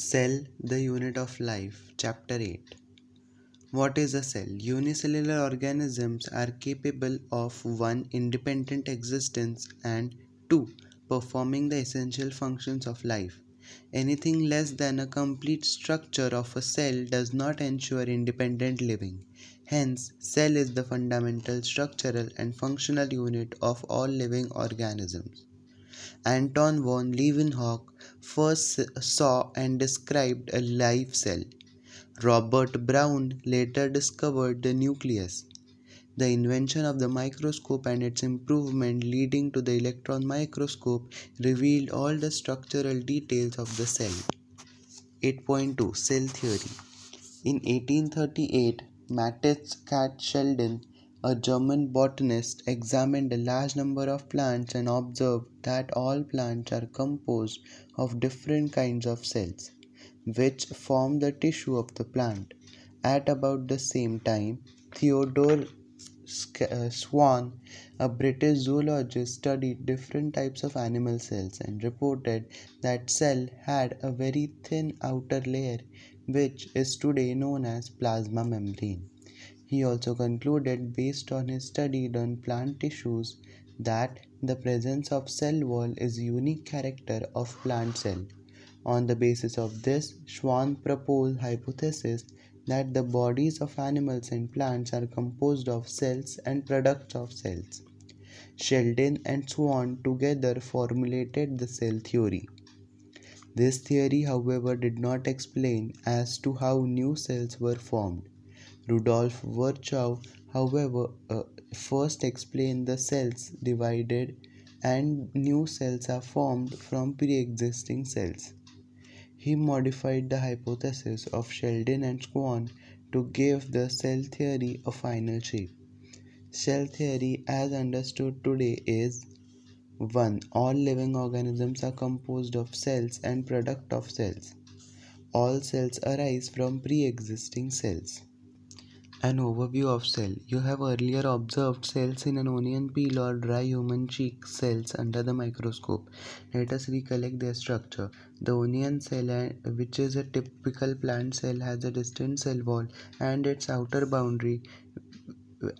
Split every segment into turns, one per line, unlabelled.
Cell, the unit of life. Chapter 8 What is a cell? Unicellular organisms are capable of 1. Independent existence and 2. Performing the essential functions of life. Anything less than a complete structure of a cell does not ensure independent living. Hence, cell is the fundamental structural and functional unit of all living organisms. Anton von Leeuwenhoek first saw and described a live cell. Robert Brown later discovered the nucleus. The invention of the microscope and its improvement leading to the electron microscope revealed all the structural details of the cell. 8.2 Cell Theory In 1838, Matthias Kat Schleiden a German botanist examined a large number of plants and observed that all plants are composed of different kinds of cells, which form the tissue of the plant. At about the same time, Theodore uh, Schwann, a British zoologist, studied different types of animal cells and reported that cell had a very thin outer layer, which is today known as plasma membrane. He also concluded, based on his study on plant tissues, that the presence of cell wall is unique character of plant cell. On the basis of this, Schwann proposed hypothesis that the bodies of animals and plants are composed of cells and products of cells. Schleiden and Schwann together formulated the cell theory. This theory, however, did not explain as to how new cells were formed. Rudolf Virchow, however, uh, first explained the cells divided and new cells are formed from pre-existing cells. He modified the hypothesis of Schleiden and Schwann to give the cell theory a final shape. Cell theory as understood today is 1. All living organisms are composed of cells and product of cells. All cells arise from pre-existing cells. An overview of cell. You have earlier observed cells in an onion peel or dry human cheek cells under the microscope. Let us recollect their structure. The onion cell, uh, which is a typical plant cell, has a distinct cell wall and its outer boundary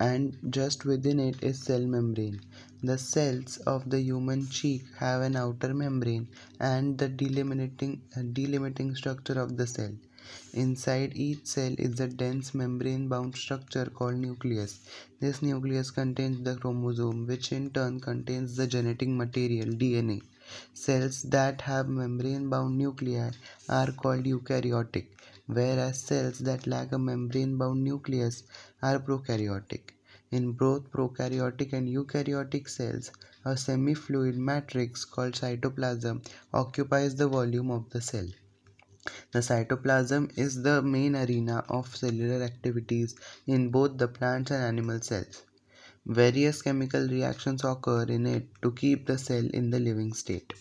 and just within it is cell membrane. The cells of the human cheek have an outer membrane and the delimiting, uh, delimiting structure of the cell. Inside each cell is a dense membrane-bound structure called nucleus. This nucleus contains the chromosome, which in turn contains the genetic material DNA. Cells that have membrane-bound nuclei are called eukaryotic, whereas cells that lack a membrane-bound nucleus are prokaryotic. In both prokaryotic and eukaryotic cells, a semi-fluid matrix called cytoplasm occupies the volume of the cell. The cytoplasm is the main arena of cellular activities in both the plant and animal cells. Various chemical reactions occur in it to keep the cell in the living state.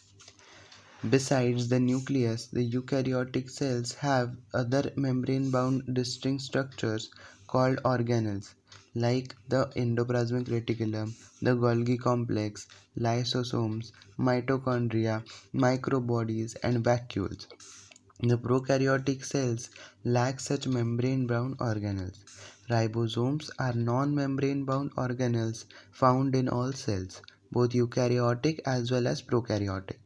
Besides the nucleus, the eukaryotic cells have other membrane-bound distinct structures called organelles, like the endoplasmic reticulum, the Golgi complex, lysosomes, mitochondria, microbodies, and vacuoles. The prokaryotic cells lack such membrane-bound organelles. Ribosomes are non-membrane-bound organelles found in all cells, both eukaryotic as well as prokaryotic.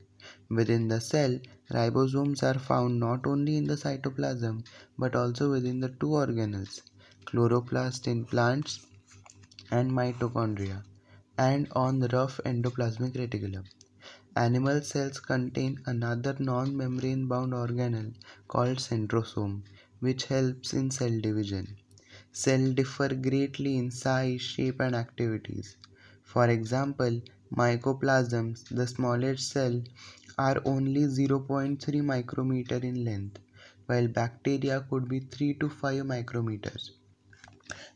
Within the cell, ribosomes are found not only in the cytoplasm but also within the two organelles, chloroplast in plants and mitochondria, and on the rough endoplasmic reticulum. Animal cells contain another non-membrane bound organelle called centrosome, which helps in cell division. Cells differ greatly in size, shape and activities. For example, mycoplasms, the smallest cell, are only 0.3 micrometer in length, while bacteria could be 3 to 5 micrometers.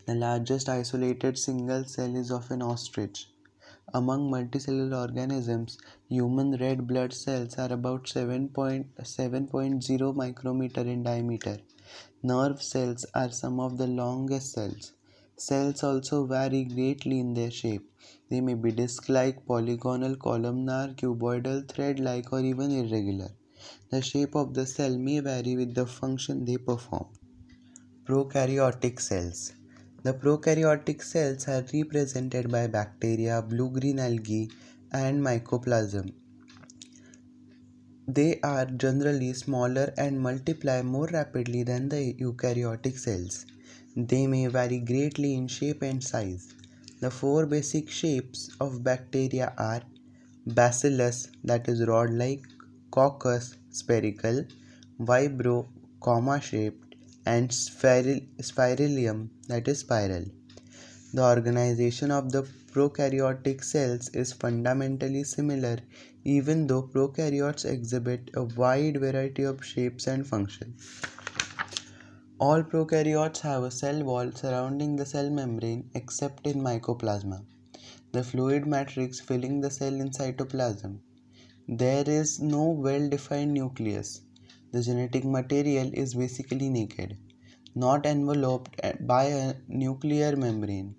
The largest isolated single cell is of an ostrich. Among multicellular organisms, human red blood cells are about 7.7.0 micrometer in diameter. Nerve cells are some of the longest cells. Cells also vary greatly in their shape. They may be disc-like, polygonal, columnar, cuboidal, thread-like or even irregular. The shape of the cell may vary with the function they perform. Prokaryotic cells. The prokaryotic cells are represented by bacteria, blue-green algae, and mycoplasm. They are generally smaller and multiply more rapidly than the eukaryotic cells. They may vary greatly in shape and size. The four basic shapes of bacteria are bacillus that is rod-like, coccus spherical, vibrio comma shaped and spirillum that is spiral. The organization of the prokaryotic cells is fundamentally similar even though prokaryotes exhibit a wide variety of shapes and functions. All prokaryotes have a cell wall surrounding the cell membrane except in mycoplasma, the fluid matrix filling the cell in cytoplasm. There is no well-defined nucleus. The genetic material is basically naked, not enveloped by a nuclear membrane.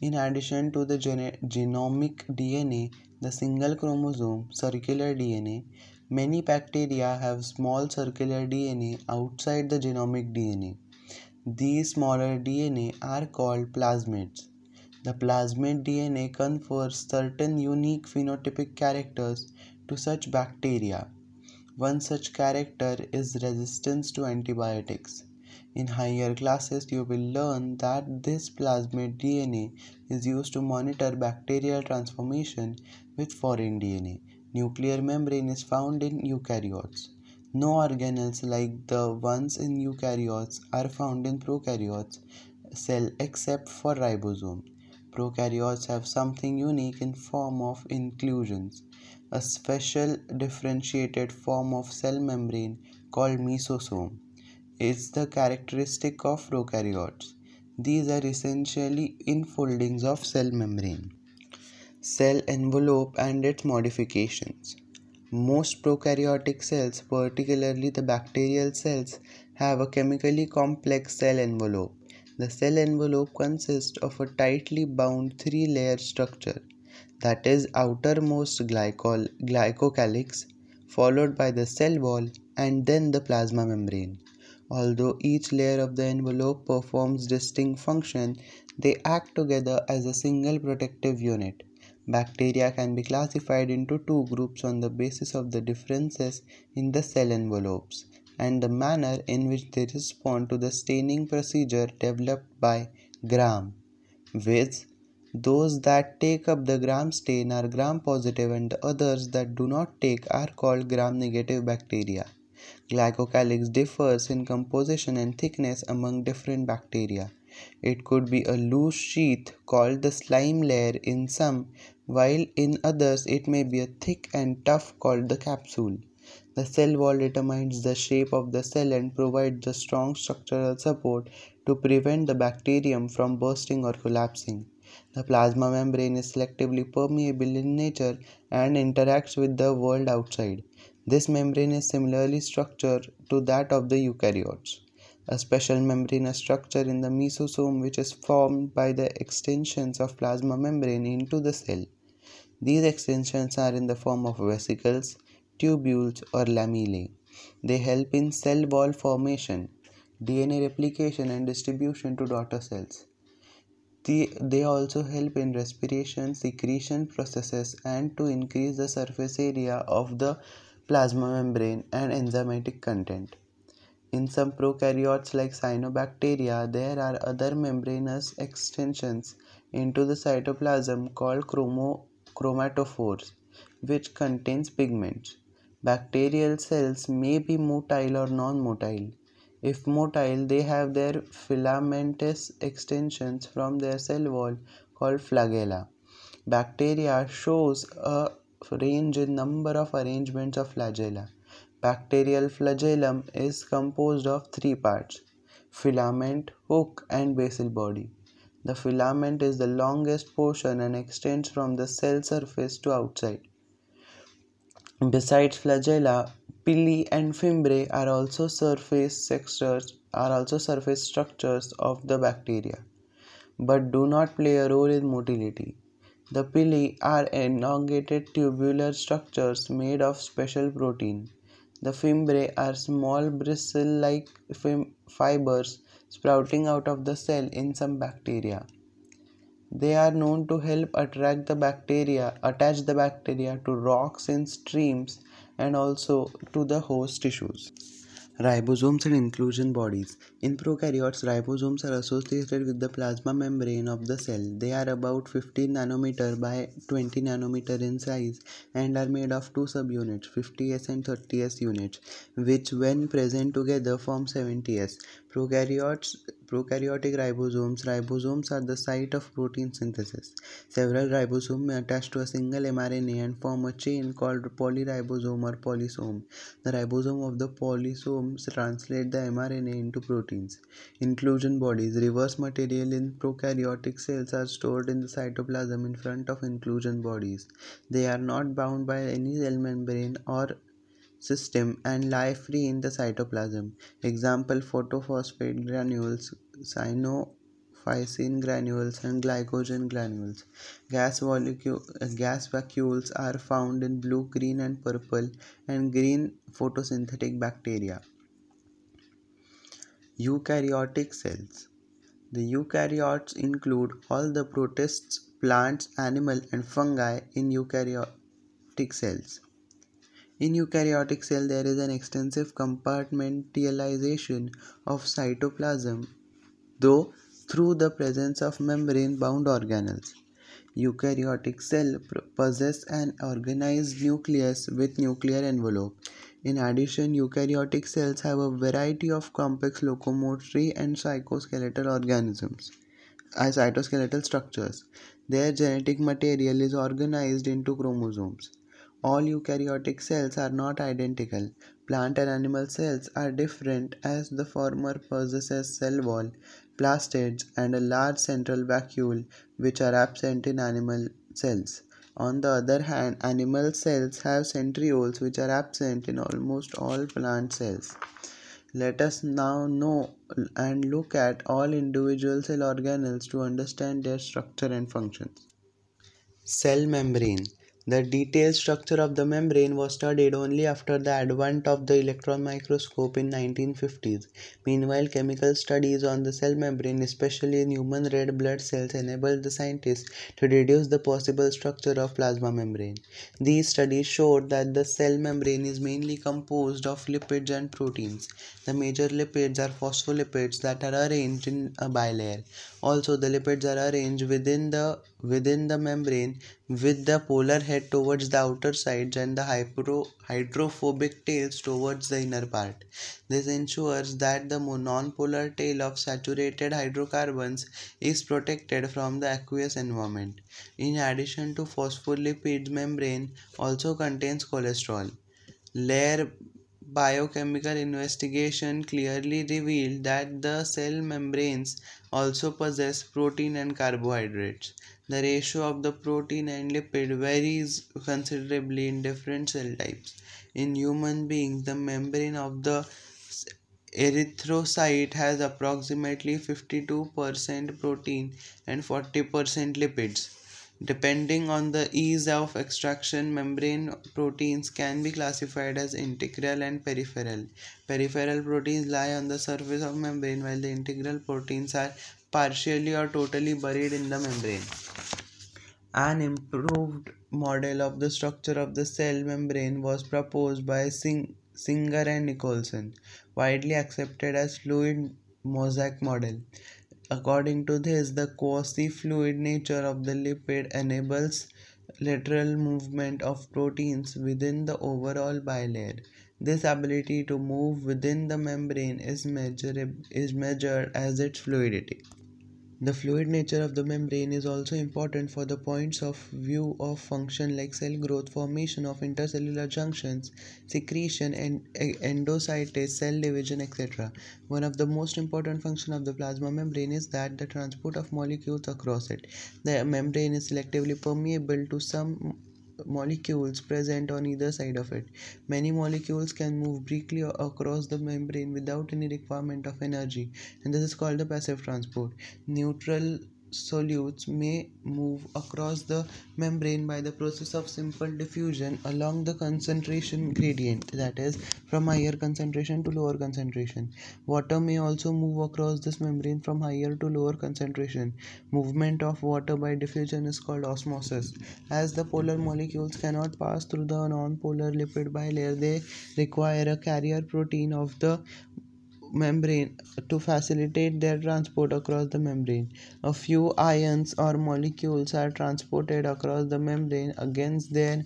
In addition to the genomic DNA, the single chromosome circular DNA, many bacteria have small circular DNA outside the genomic DNA. These smaller DNA are called plasmids. The plasmid DNA confers certain unique phenotypic characters to such bacteria. One such character is resistance to antibiotics. In higher classes, you will learn that this plasmid DNA is used to monitor bacterial transformation with foreign DNA. Nuclear membrane is found in eukaryotes. No organelles like the ones in eukaryotes are found in prokaryotes cell except for ribosome. Prokaryotes have something unique in form of inclusions, a special differentiated form of cell membrane called mesosome is the characteristic of prokaryotes. These are essentially infoldings of cell membrane. Cell envelope and its modifications. Most prokaryotic cells, particularly the bacterial cells, have a chemically complex cell envelope. The cell envelope consists of a tightly bound three-layer structure that is outermost glycol glycocalyx followed by the cell wall and then the plasma membrane. Although each layer of the envelope performs distinct function, they act together as a single protective unit. Bacteria can be classified into two groups on the basis of the differences in the cell envelopes and the manner in which they respond to the staining procedure developed by Gram, viz. Those that take up the gram stain are gram positive and the others that do not take are called gram negative bacteria. Glycocalyx differs in composition and thickness among different bacteria. It could be a loose sheath called the slime layer in some, while in others it may be a thick and tough called the capsule. The cell wall determines the shape of the cell and provides the strong structural support to prevent the bacterium from bursting or collapsing. The plasma membrane is selectively permeable in nature and interacts with the world outside. This membrane is similarly structured to that of the eukaryotes. A special membranous structure in the mesosome which is formed by the extensions of plasma membrane into the cell. These extensions are in the form of vesicles, tubules or lamellae. They help in cell wall formation, DNA replication and distribution to daughter cells. They also help in respiration, secretion processes and to increase the surface area of the plasma membrane, and enzymatic content. In some prokaryotes like cyanobacteria, there are other membranous extensions into the cytoplasm called chromo chromatophores, which contains pigments. Bacterial cells may be motile or non-motile. If motile, they have their filamentous extensions from their cell wall called flagella. Bacteria shows a range in number of arrangements of flagella. Bacterial flagellum is composed of three parts filament, hook, and basal body. The filament is the longest portion and extends from the cell surface to outside. Besides flagella, pili and fimbriae are also surface structures are also surface structures of the bacteria, but do not play a role in motility. The pili are elongated tubular structures made of special protein. The fimbriae are small bristle-like fibers sprouting out of the cell in some bacteria. They are known to help attract the bacteria, attach the bacteria to rocks in streams and also to the host tissues. Ribosomes and inclusion bodies. In prokaryotes, ribosomes are associated with the plasma membrane of the cell. They are about 15 nanometer by 20 nanometer in size and are made of two subunits, 50S and 30S units, which when present together form 70S. Prokaryotes Prokaryotic ribosomes. Ribosomes are the site of protein synthesis. Several ribosomes may attach to a single mRNA and form a chain called polyribosome or polysome. The ribosome of the polysomes translate the mRNA into proteins. Inclusion bodies. Reverse material in prokaryotic cells are stored in the cytoplasm in front of inclusion bodies. They are not bound by any cell membrane or system and lie free in the cytoplasm. Example photophosphate granules, cyanophycin granules and glycogen granules. Gas, uh, gas vacuoles are found in blue, green and purple and green photosynthetic bacteria. Eukaryotic cells. The eukaryotes include all the protists, plants, animal and fungi in eukaryotic cells. In eukaryotic cell, there is an extensive compartmentalization of cytoplasm, though through the presence of membrane-bound organelles. Eukaryotic cell possess an organized nucleus with nuclear envelope. In addition, eukaryotic cells have a variety of complex locomotory and cytoskeletal organisms, as cytoskeletal structures. Their genetic material is organized into chromosomes. All eukaryotic cells are not identical. Plant and animal cells are different as the former possesses cell wall, plastids and a large central vacuole which are absent in animal cells. On the other hand, animal cells have centrioles which are absent in almost all plant cells. Let us now know and look at all individual cell organelles to understand their structure and functions. Cell membrane the detailed structure of the membrane was studied only after the advent of the electron microscope in 1950s. Meanwhile, chemical studies on the cell membrane, especially in human red blood cells, enabled the scientists to deduce the possible structure of plasma membrane. These studies showed that the cell membrane is mainly composed of lipids and proteins. The major lipids are phospholipids that are arranged in a bilayer. Also, the lipids are arranged within the within the membrane with the polar head towards the outer sides and the hypro, hydrophobic tails towards the inner part. This ensures that the non-polar tail of saturated hydrocarbons is protected from the aqueous environment. In addition to phospholipids, membrane also contains cholesterol. Layer biochemical investigation clearly revealed that the cell membranes also possess protein and carbohydrates. The ratio of the protein and lipid varies considerably in different cell types. In human beings, the membrane of the erythrocyte has approximately 52% protein and 40% lipids. Depending on the ease of extraction, membrane proteins can be classified as integral and peripheral. Peripheral proteins lie on the surface of membrane while the integral proteins are partially or totally buried in the membrane. An improved model of the structure of the cell membrane was proposed by Sing Singer and Nicolson, widely accepted as fluid mosaic model. According to this, the quasi-fluid nature of the lipid enables lateral movement of proteins within the overall bilayer. This ability to move within the membrane is, is measured as its fluidity. The fluid nature of the membrane is also important for the points of view of function like cell growth, formation of intercellular junctions, secretion, and endocytes, cell division, etc. One of the most important functions of the plasma membrane is that the transport of molecules across it. The membrane is selectively permeable to some molecules present on either side of it. Many molecules can move briefly across the membrane without any requirement of energy, and this is called the passive transport. Neutral solutes may move across the membrane by the process of simple diffusion along the concentration gradient that is from higher concentration to lower concentration. Water may also move across this membrane from higher to lower concentration. Movement of water by diffusion is called osmosis. As the polar molecules cannot pass through the non-polar lipid bilayer they require a carrier protein of the membrane to facilitate their transport across the membrane. A few ions or molecules are transported across the membrane against their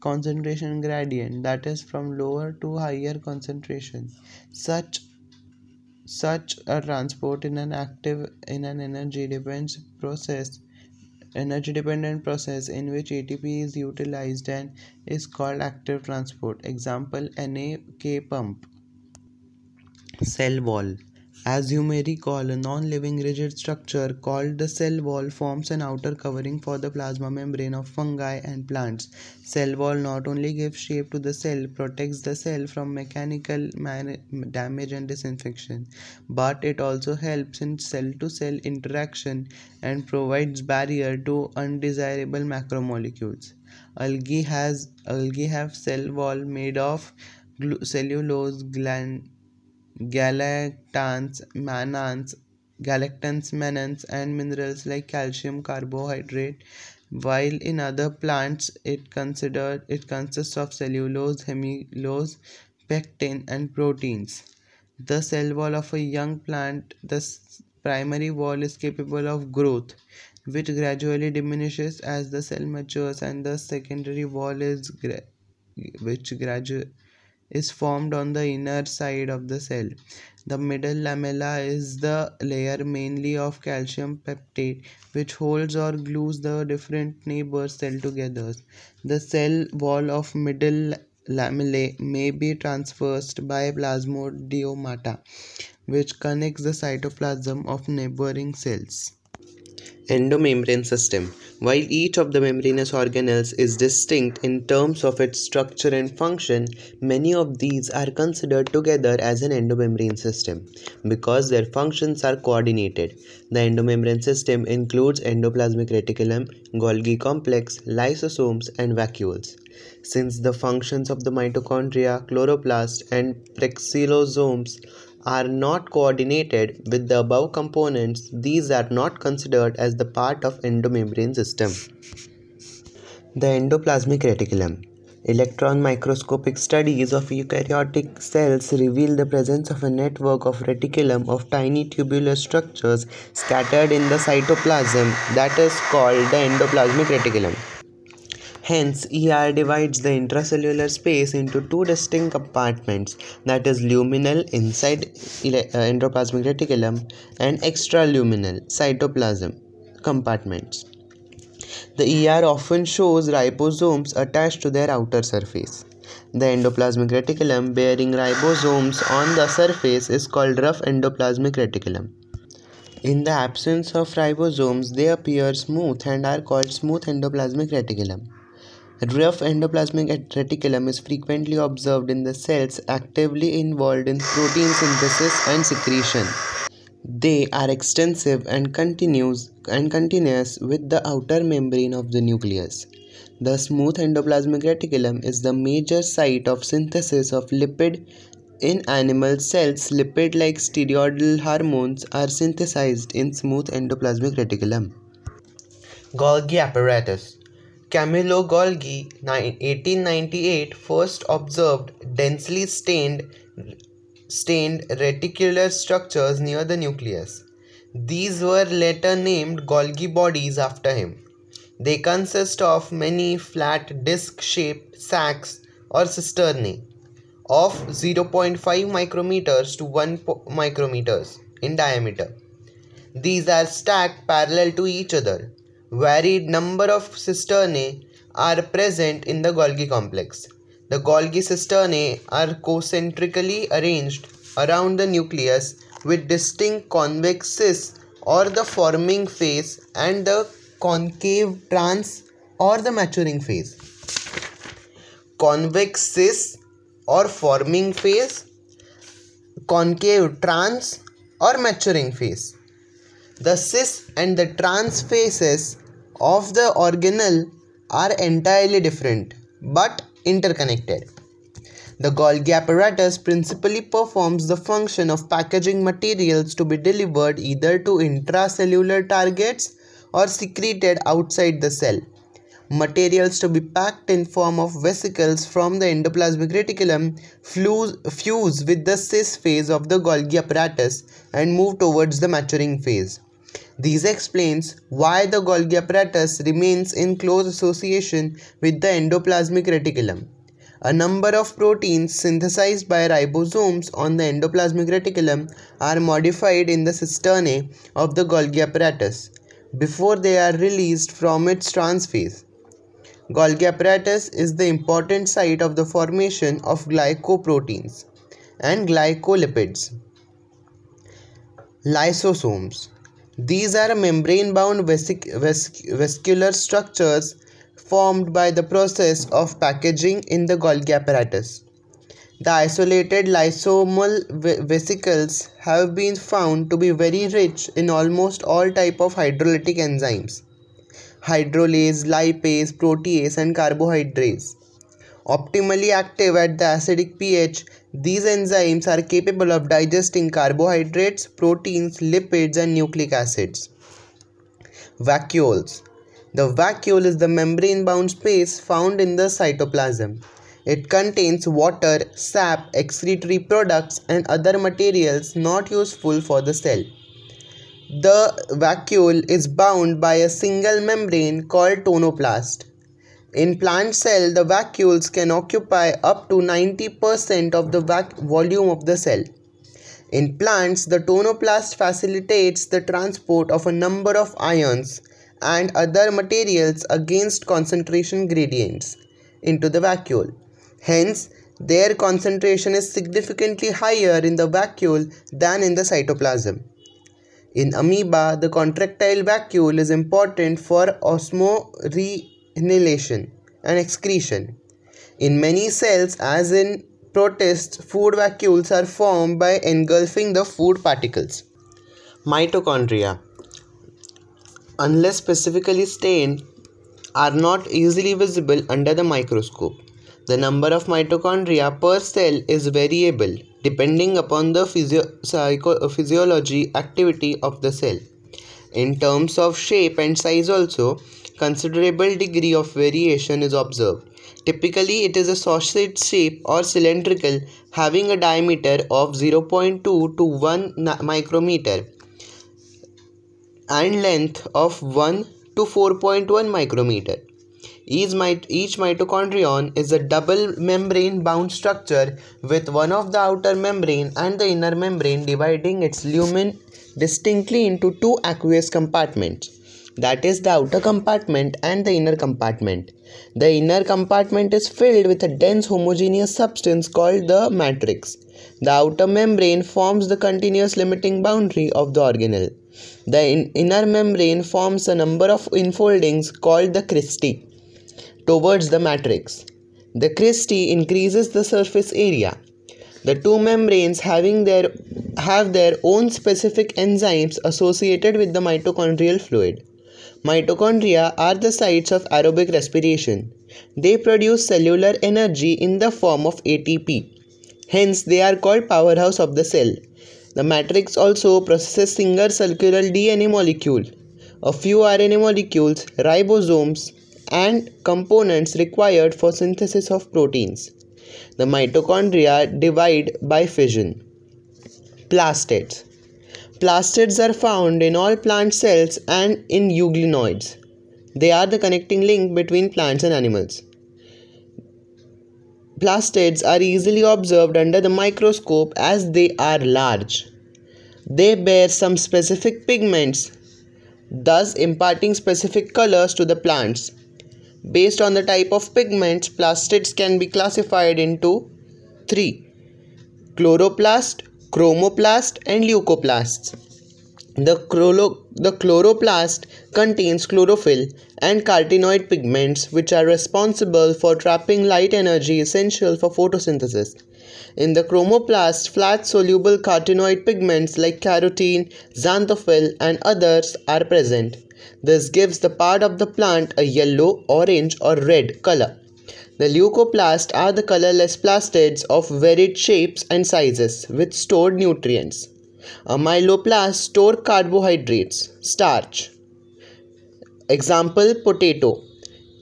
concentration gradient that is from lower to higher concentration. Such such a transport in an active in an energy dependent process energy dependent process in which ATP is utilized and is called active transport. Example NAK pump. Cell wall. As you may recall, a non-living rigid structure called the cell wall forms an outer covering for the plasma membrane of fungi and plants. Cell wall not only gives shape to the cell, protects the cell from mechanical damage and disinfection, but it also helps in cell-to-cell -cell interaction and provides barrier to undesirable macromolecules. Algae has algae have cell wall made of cellulose gland galactans, mannans, galactans, mannans, and minerals like calcium carbohydrate. While in other plants, it considered it consists of cellulose, hemulose, pectin, and proteins. The cell wall of a young plant, the primary wall is capable of growth, which gradually diminishes as the cell matures, and the secondary wall is which gradually is formed on the inner side of the cell. The middle lamella is the layer mainly of calcium pectate which holds or glues the different neighbor cell together. The cell wall of middle lamellae may be traversed by plasmodesmata which connects the cytoplasm of neighboring cells. Endomembrane system. While each of the membranous organelles is distinct in terms of its structure and function, many of these are considered together as an endomembrane system because their functions are coordinated. The endomembrane system includes endoplasmic reticulum, Golgi complex, lysosomes, and vacuoles. Since the functions of the mitochondria, chloroplast, and peroxisomes are not coordinated with the above components, these are not considered as the part of endomembrane system. The endoplasmic reticulum. Electron microscopic studies of eukaryotic cells reveal the presence of a network of reticulum of tiny tubular structures scattered in the cytoplasm that is called the endoplasmic reticulum. Hence, ER divides the intracellular space into two distinct compartments that is luminal inside uh, endoplasmic reticulum and extraluminal cytoplasm compartments. The ER often shows ribosomes attached to their outer surface. The endoplasmic reticulum bearing ribosomes on the surface is called rough endoplasmic reticulum. In the absence of ribosomes, they appear smooth and are called smooth endoplasmic reticulum. Rough endoplasmic reticulum is frequently observed in the cells actively involved in protein synthesis and secretion. They are extensive and continuous and continuous with the outer membrane of the nucleus. The smooth endoplasmic reticulum is the major site of synthesis of lipid in animal cells. Lipid-like steroidal hormones are synthesized in smooth endoplasmic reticulum. Golgi apparatus Camillo Golgi, 1898, first observed densely stained, stained reticular structures near the nucleus. These were later named Golgi bodies after him. They consist of many flat disc-shaped sacs or cisternae of 0.5 micrometers to 1 micrometers in diameter. These are stacked parallel to each other varied number of cisternae are present in the Golgi complex. The Golgi cisternae are concentrically arranged around the nucleus with distinct convex cis or the forming phase and the concave trans or the maturing phase. Convex cis or forming phase, concave trans or maturing phase. The cis and the trans phases of the organelle are entirely different but interconnected. The Golgi apparatus principally performs the function of packaging materials to be delivered either to intracellular targets or secreted outside the cell. Materials to be packed in form of vesicles from the endoplasmic reticulum fuse with the cis phase of the Golgi apparatus and move towards the maturing phase. This explains why the Golgi apparatus remains in close association with the endoplasmic reticulum. A number of proteins synthesized by ribosomes on the endoplasmic reticulum are modified in the cisternae of the Golgi apparatus before they are released from its transphase. Golgi apparatus is the important site of the formation of glycoproteins and glycolipids. Lysosomes. These are membrane bound vesic- vascular structures formed by the process of packaging in the Golgi apparatus. The isolated lysosomal vesicles have been found to be very rich in almost all type of hydrolytic enzymes hydrolase, lipase, protease and carbohydrases. Optimally active at the acidic pH, these enzymes are capable of digesting carbohydrates, proteins, lipids and nucleic acids. Vacuoles the vacuole is the membrane bound space found in the cytoplasm. It contains water, sap, excretory products, and other materials not useful for the cell. The vacuole is bound by a single membrane called tonoplast. In plant cell, the vacuoles can occupy up to 90% of the volume of the cell. In plants, the tonoplast facilitates the transport of a number of ions and other materials against concentration gradients into the vacuole. Hence, their concentration is significantly higher in the vacuole than in the cytoplasm. In amoeba, the contractile vacuole is important for osmoregulation and excretion. In many cells, as in protists, food vacuoles are formed by engulfing the food particles. Mitochondria unless specifically stained, are not easily visible under the microscope. The number of mitochondria per cell is variable depending upon the physio- psycho- physiology activity of the cell. In terms of shape and size also, considerable degree of variation is observed. Typically, it is a sausage shape or cylindrical having a diameter of 0.2 to 1 micrometer and length of 1 to 4.1 micrometer. Each, mit- each mitochondrion is a double membrane bound structure with one of the outer membrane and the inner membrane dividing its lumen distinctly into two aqueous compartments that is the outer compartment and the inner compartment. The inner compartment is filled with a dense homogeneous substance called the matrix. The outer membrane forms the continuous limiting boundary of the organelle. The in- inner membrane forms a number of infoldings called the cristae towards the matrix. The cristae increases the surface area. The two membranes having their have their own specific enzymes associated with the mitochondrial fluid. Mitochondria are the sites of aerobic respiration. They produce cellular energy in the form of ATP. Hence, they are called powerhouse of the cell. The matrix also processes single circular DNA molecule, a few RNA molecules, ribosomes, and components required for synthesis of proteins. The mitochondria divide by fission. Plastids. Plastids are found in all plant cells and in euglenoids. They are the connecting link between plants and animals. Plastids are easily observed under the microscope as they are large. They bear some specific pigments, thus imparting specific colors to the plants. Based on the type of pigments, plastids can be classified into three chloroplast, chromoplast, and leucoplasts. The, the chloroplast contains chlorophyll and carotenoid pigments which are responsible for trapping light energy essential for photosynthesis.
in the chromoplast, flat soluble carotenoid pigments like carotene, xanthophyll, and others are present. This gives the part of the plant a yellow, orange, or red color. The leucoplasts are the colorless plastids of varied shapes and sizes with stored nutrients. Amyloplast store carbohydrates, starch. Example potato.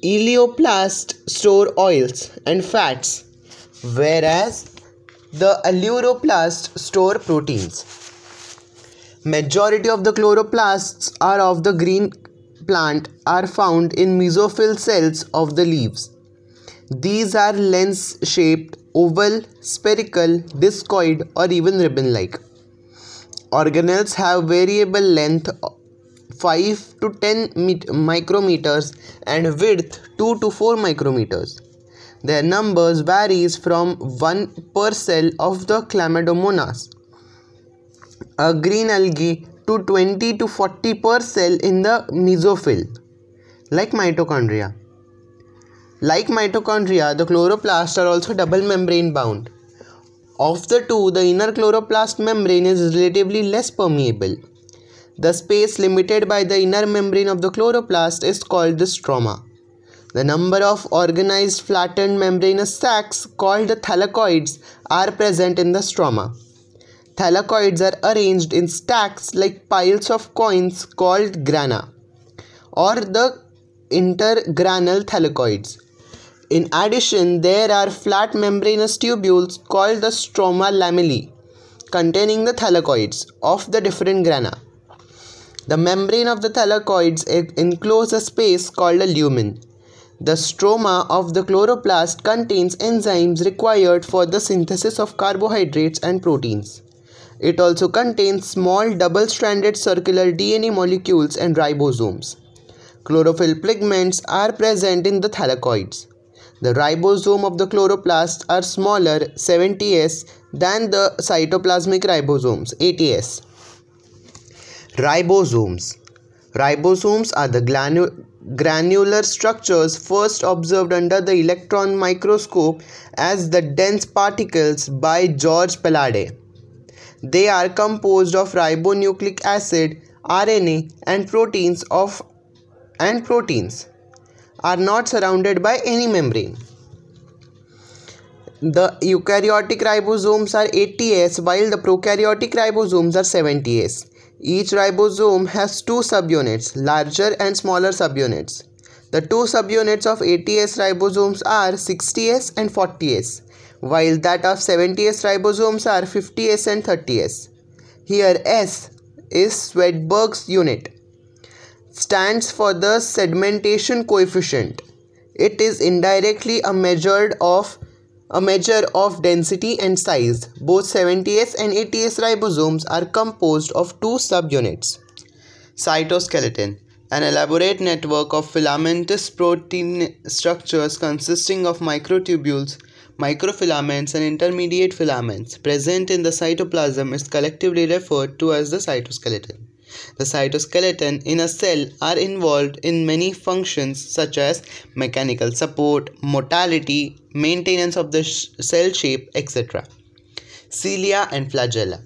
Elaioplast store oils and fats, whereas the aleuroplast store proteins. Majority of the chloroplasts are of the green plant are found in mesophyll cells of the leaves. These are lens shaped, oval, spherical, discoid, or even ribbon like. Organelles have variable length 5 to 10 micrometers and width 2 to 4 micrometers. Their numbers varies from 1 per cell of the chlamydomonas, a green algae, to 20 to 40 per cell in the mesophyll, like mitochondria. Like mitochondria, the chloroplasts are also double membrane bound. Of the two, the inner chloroplast membrane is relatively less permeable. The space limited by the inner membrane of the chloroplast is called the stroma. The number of organized flattened membranous sacs called the thylakoids are present in the stroma. Thylakoids are arranged in stacks like piles of coins called grana or the intergranal thylakoids. In addition, there are flat membranous tubules called the stroma lamellae containing the thylakoids of the different grana. The membrane of the thylakoids encloses a space called a lumen. The stroma of the chloroplast contains enzymes required for the synthesis of carbohydrates and proteins. It also contains small double-stranded circular DNA molecules and ribosomes. Chlorophyll pigments are present in the thylakoids. The ribosome of the chloroplast are smaller 70s than the cytoplasmic ribosomes 80s. Ribosomes Ribosomes are the granular structures first observed under the electron microscope as the dense particles by George Palade. They are composed of ribonucleic acid, RNA and proteins of and proteins are not surrounded by any membrane. The eukaryotic ribosomes are 80S while the prokaryotic ribosomes are 70S. Each ribosome has two subunits, larger and smaller subunits. The two subunits of 80S ribosomes are 60S and 40S, while that of 70S ribosomes are 50S and 30S. Here S is Svedberg's unit stands for the sedimentation coefficient. It is indirectly a measure of a measure of density and size. Both 70S and 80S ribosomes are composed of two subunits. Cytoskeleton an elaborate network of filamentous protein structures consisting of microtubules, microfilaments and intermediate filaments present in the cytoplasm is collectively referred to as the cytoskeleton. The cytoskeleton in a cell are involved in many functions such as mechanical support, motility, maintenance of the sh cell shape, etc. Cilia and flagella.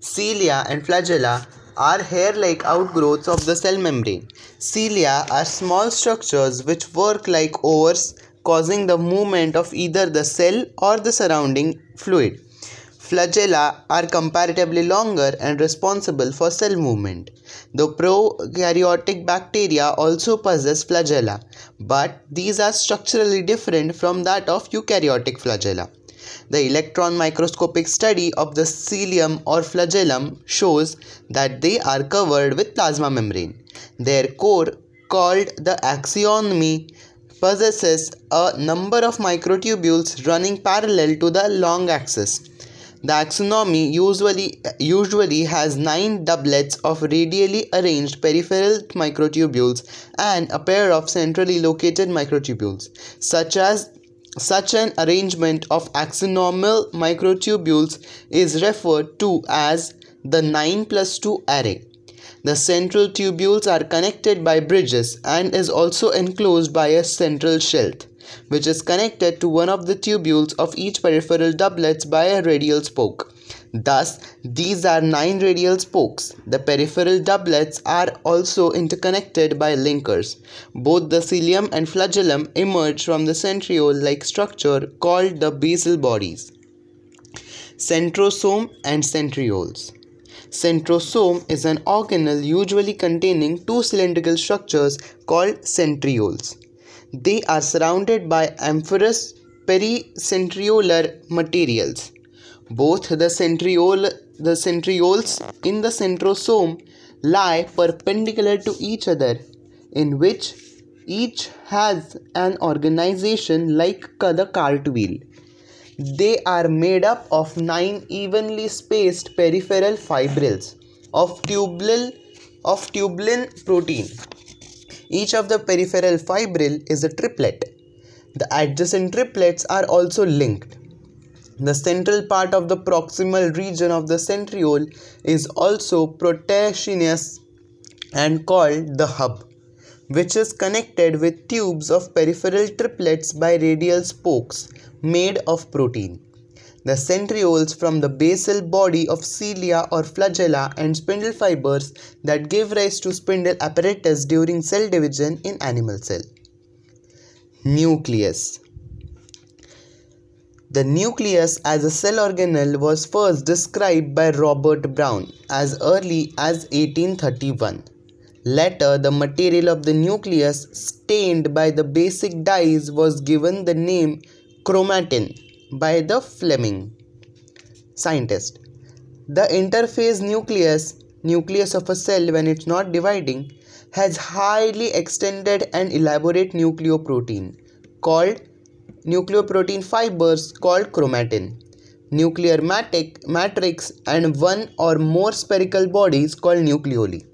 Cilia and flagella are hair-like outgrowths of the cell membrane. Cilia are small structures which work like oars causing the movement of either the cell or the surrounding fluid. Flagella are comparatively longer and responsible for cell movement. The prokaryotic bacteria also possess flagella, but these are structurally different from that of eukaryotic flagella. The electron microscopic study of the cilium or flagellum shows that they are covered with plasma membrane. Their core, called the axoneme, possesses a number of microtubules running parallel to the long axis. The axoneme usually, usually has nine doublets of radially arranged peripheral microtubules and a pair of centrally located microtubules. Such as such an arrangement of axonemal microtubules is referred to as the 9 plus 2 array. The central tubules are connected by bridges and is also enclosed by a central sheath. Which is connected to one of the tubules of each peripheral doublets by a radial spoke. Thus, these are nine radial spokes. The peripheral doublets are also interconnected by linkers. Both the cilium and flagellum emerge from the centriole-like structure called the basal bodies. Centrosome and centrioles. Centrosome is an organelle usually containing two cylindrical structures called centrioles. They are surrounded by amorphous pericentriolar materials. Both the centriole the centrioles in the centrosome lie perpendicular to each other in which each has an organization like the cartwheel. They are made up of nine evenly spaced peripheral fibrils of tubulin of tubulin protein. Each of the peripheral fibril is a triplet. The adjacent triplets are also linked. The central part of the proximal region of the centriole is also proteaceous and called the hub, which is connected with tubes of peripheral triplets by radial spokes made of protein. The centrioles from the basal body of cilia or flagella and spindle fibers that give rise to spindle apparatus during cell division in animal cell. Nucleus the nucleus as a cell organelle was first described by Robert Brown as early as 1831. Later, the material of the nucleus stained by the basic dyes was given the name chromatin by the Flemming scientist. The interphase nucleus, nucleus of a cell when it's not dividing, has highly extended and elaborate nucleoprotein called nucleoprotein fibers called chromatin, nuclear matrix, and one or more spherical bodies called nucleoli.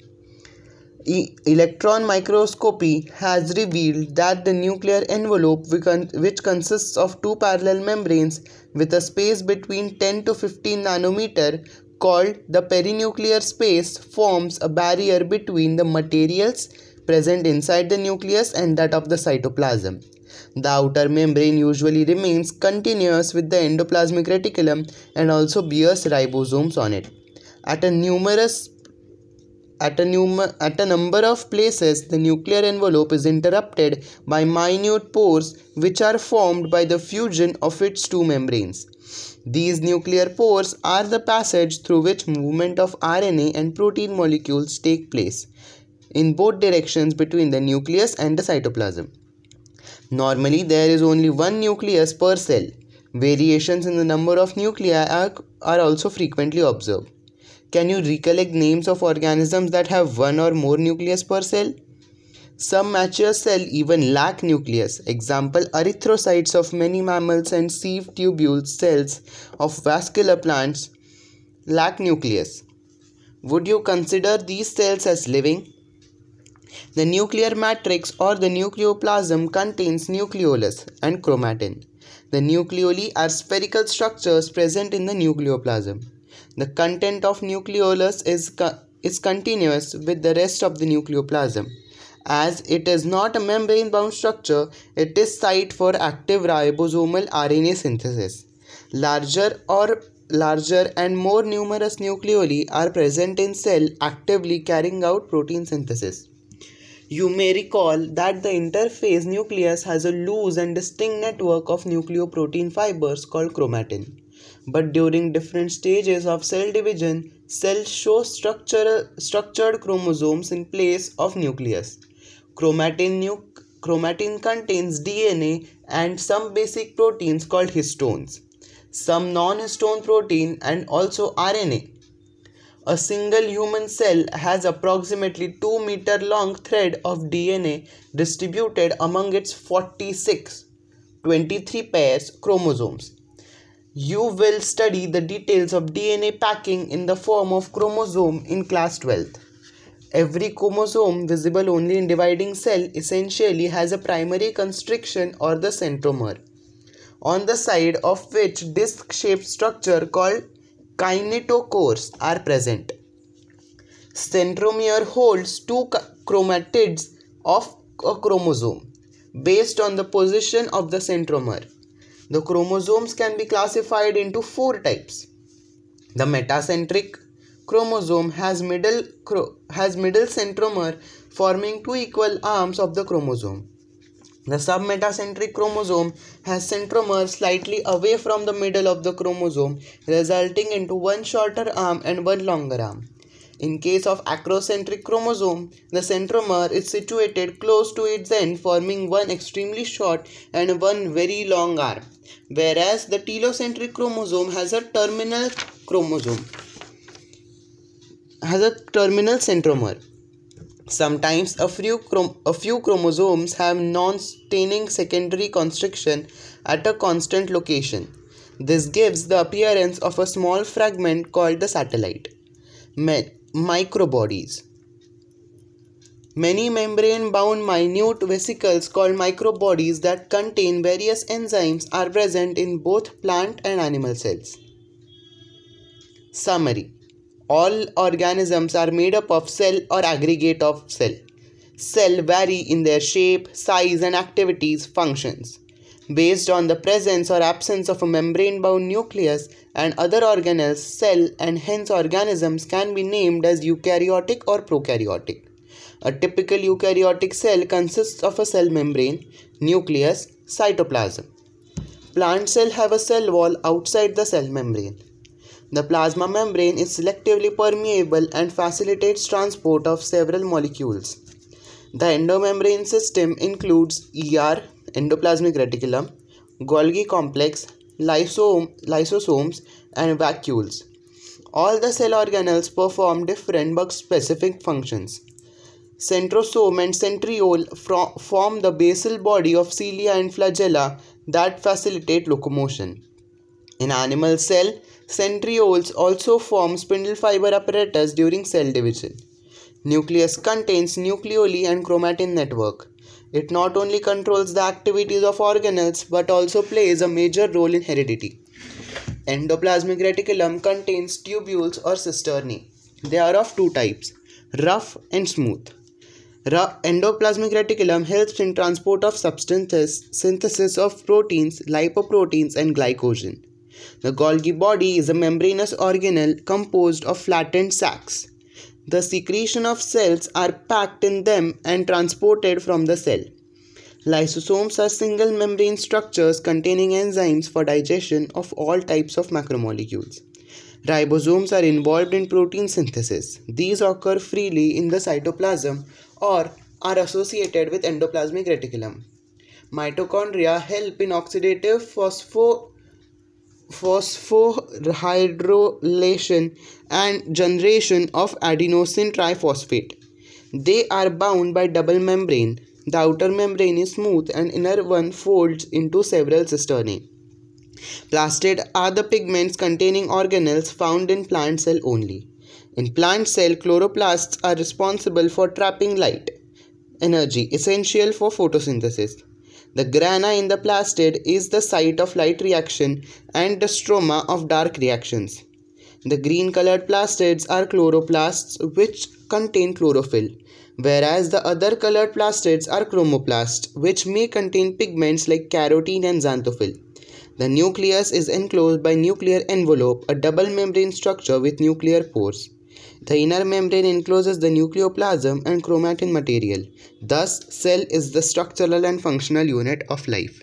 Electron microscopy has revealed that the nuclear envelope, which consists of two parallel membranes with a space between 10 to 15 nanometer, called the perinuclear space, forms a barrier between the materials present inside the nucleus and that of the cytoplasm. The outer membrane usually remains continuous with the endoplasmic reticulum and also bears ribosomes on it. At a numerous at a, num- at a number of places, the nuclear envelope is interrupted by minute pores which are formed by the fusion of its two membranes. These nuclear pores are the passage through which movement of RNA and protein molecules take place in both directions between the nucleus and the cytoplasm. Normally, there is only one nucleus per cell. Variations in the number of nuclei are, are also frequently observed. Can you recollect names of organisms that have one or more nucleus per cell? Some mature cells even lack nucleus. Example erythrocytes of many mammals and sieve tubule cells of vascular plants lack nucleus. Would you consider these cells as living? The nuclear matrix or the nucleoplasm contains nucleolus and chromatin. The nucleoli are spherical structures present in the nucleoplasm. The content of nucleolus is, co- is continuous with the rest of the nucleoplasm. As it is not a membrane bound structure, it is site for active ribosomal RNA synthesis. Larger or larger and more numerous nucleoli are present in cell actively carrying out protein synthesis. You may recall that the interphase nucleus has a loose and distinct network of nucleoprotein fibers called chromatin. But during different stages of cell division, cells show structured chromosomes in place of nucleus. Chromatin, nu- chromatin contains DNA and some basic proteins called histones, some non histone protein, and also RNA. A single human cell has approximately 2 meter long thread of DNA distributed among its 46 23 pairs chromosomes. You will study the details of DNA packing in the form of chromosome in class 12th. Every chromosome visible only in dividing cell essentially has a primary constriction or the centromere on the side of which disc shaped structure called kinetochores are present. Centromere holds two chromatids of a chromosome, based on the position of the centromere. The chromosomes can be classified into four types. The metacentric chromosome has middle, has middle centromere forming two equal arms of the chromosome. The submetacentric chromosome has centromere slightly away from the middle of the chromosome, resulting into one shorter arm and one longer arm. In case of acrocentric chromosome, the centromere is situated close to its end, forming one extremely short and one very long arm, whereas the telocentric chromosome has a terminal chromosome has a terminal centromere. Sometimes a few, a few chromosomes have non-staining secondary constriction at a constant location. This gives the appearance of a small fragment called the satellite. Me- microbodies. Many membrane bound minute vesicles called microbodies that contain various enzymes are present in both plant and animal cells. Summary all organisms are made up of cell or aggregate of cell. Cell vary in their shape, size and activities functions. Based on the presence or absence of a membrane bound nucleus and other organelles, cell and hence organisms can be named as eukaryotic or prokaryotic. A typical eukaryotic cell consists of a cell membrane, nucleus, cytoplasm. Plant cells have a cell wall outside the cell membrane. The plasma membrane is selectively permeable and facilitates transport of several molecules. The endomembrane system includes ER, endoplasmic reticulum, Golgi complex, lysosome, lysosomes, and vacuoles. All the cell organelles perform different but specific functions. Centrosome and centriole form the basal body of cilia and flagella that facilitate locomotion. In animal cell, Centrioles also form spindle fiber apparatus during cell division. Nucleus contains nucleoli and chromatin network. It not only controls the activities of organelles but also plays a major role in heredity. Endoplasmic reticulum contains tubules or cisternae. They are of two types, rough and smooth. endoplasmic reticulum helps in transport of substances, synthesis of proteins, lipoproteins and glycogen. The Golgi body is a membranous organelle composed of flattened sacs. The secretion of cells are packed in them and transported from the cell. Lysosomes are single membrane structures containing enzymes for digestion of all types of macromolecules. Ribosomes are involved in protein synthesis. These occur freely in the cytoplasm or are associated with endoplasmic reticulum. Mitochondria help in oxidative phospho phosphorylation and generation of adenosine triphosphate. They are bound by double membrane. The outer membrane is smooth and inner one folds into several cisternae. Plastid are the pigments containing organelles found in plant cell only. In plant cell, chloroplasts are responsible for trapping light energy essential for photosynthesis. The grana in the plastid is the site of light reaction and the stroma of dark reactions. The green colored plastids are chloroplasts which contain chlorophyll, whereas the other colored plastids are chromoplasts which may contain pigments like carotene and xanthophyll. The nucleus is enclosed by nuclear envelope, a double membrane structure with nuclear pores. The inner membrane encloses the nucleoplasm and chromatin material. Thus, cell is the structural and functional unit of life.